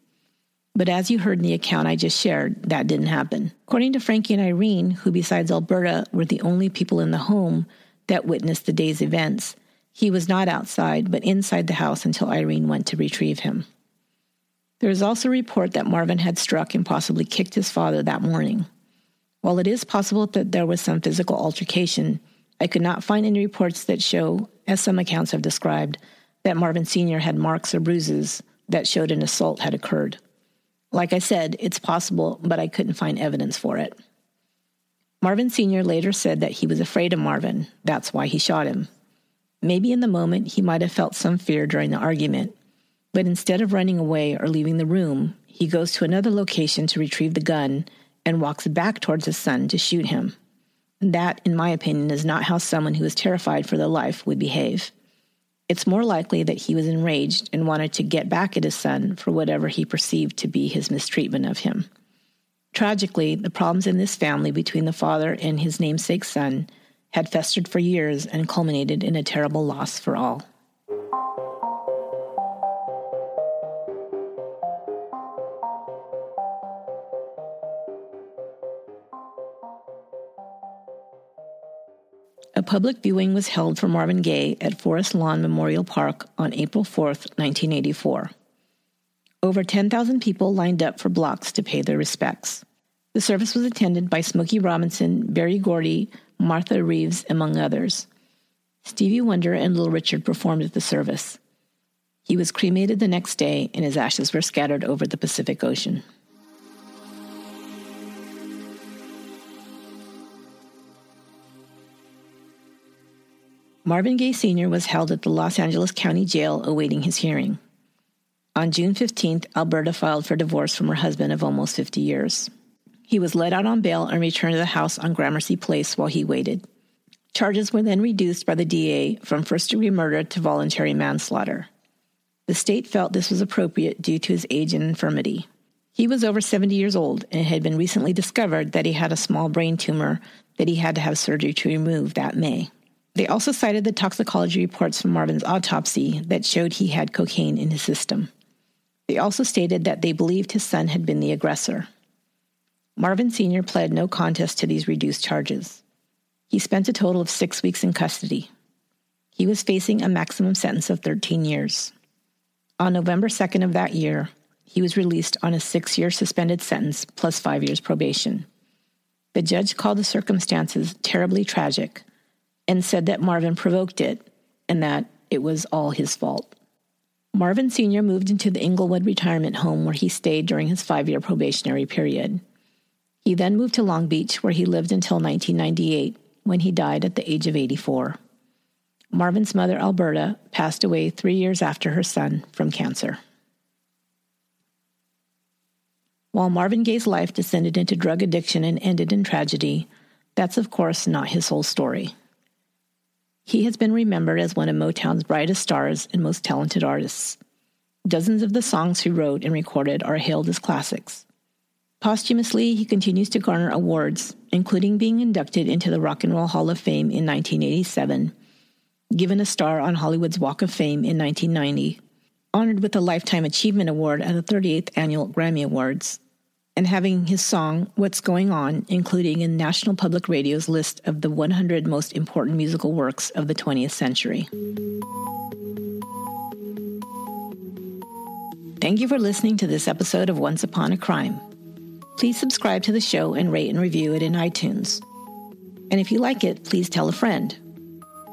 But as you heard in the account I just shared, that didn't happen. According to Frankie and Irene, who besides Alberta were the only people in the home that witnessed the day's events, he was not outside but inside the house until Irene went to retrieve him. There is also a report that Marvin had struck and possibly kicked his father that morning. While it is possible that there was some physical altercation, I could not find any reports that show, as some accounts have described, that Marvin Sr. had marks or bruises that showed an assault had occurred. Like I said, it's possible, but I couldn't find evidence for it. Marvin Sr. later said that he was afraid of Marvin. That's why he shot him. Maybe in the moment he might have felt some fear during the argument, but instead of running away or leaving the room, he goes to another location to retrieve the gun and walks back towards his son to shoot him. That, in my opinion, is not how someone who is terrified for their life would behave. It's more likely that he was enraged and wanted to get back at his son for whatever he perceived to be his mistreatment of him. Tragically, the problems in this family between the father and his namesake son had festered for years and culminated in a terrible loss for all. Public viewing was held for Marvin Gaye at Forest Lawn Memorial Park on April 4, 1984. Over 10,000 people lined up for blocks to pay their respects. The service was attended by Smokey Robinson, Berry Gordy, Martha Reeves, among others. Stevie Wonder and Little Richard performed at the service. He was cremated the next day, and his ashes were scattered over the Pacific Ocean. Marvin Gaye Sr. was held at the Los Angeles County Jail awaiting his hearing. On June 15th, Alberta filed for divorce from her husband of almost 50 years. He was let out on bail and returned to the house on Gramercy Place while he waited. Charges were then reduced by the DA from first degree murder to voluntary manslaughter. The state felt this was appropriate due to his age and infirmity. He was over 70 years old and it had been recently discovered that he had a small brain tumor that he had to have surgery to remove that May. They also cited the toxicology reports from Marvin's autopsy that showed he had cocaine in his system. They also stated that they believed his son had been the aggressor. Marvin Sr. pled no contest to these reduced charges. He spent a total of six weeks in custody. He was facing a maximum sentence of 13 years. On November 2nd of that year, he was released on a six year suspended sentence plus five years probation. The judge called the circumstances terribly tragic and said that Marvin provoked it and that it was all his fault. Marvin Sr. moved into the Inglewood retirement home where he stayed during his five year probationary period. He then moved to Long Beach, where he lived until 1998, when he died at the age of 84. Marvin's mother, Alberta, passed away three years after her son from cancer. While Marvin Gaye's life descended into drug addiction and ended in tragedy, that's of course not his whole story. He has been remembered as one of Motown's brightest stars and most talented artists. Dozens of the songs he wrote and recorded are hailed as classics. Posthumously, he continues to garner awards, including being inducted into the Rock and Roll Hall of Fame in 1987, given a star on Hollywood's Walk of Fame in 1990, honored with a Lifetime Achievement Award at the 38th Annual Grammy Awards, and having his song What's Going On including in National Public Radio's list of the 100 most important musical works of the 20th century. Thank you for listening to this episode of Once Upon a Crime. Please subscribe to the show and rate and review it in iTunes. And if you like it, please tell a friend.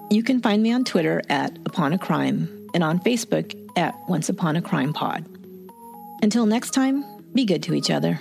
You can find me on Twitter at Upon a Crime and on Facebook at Once Upon a Crime Pod. Until next time, be good to each other.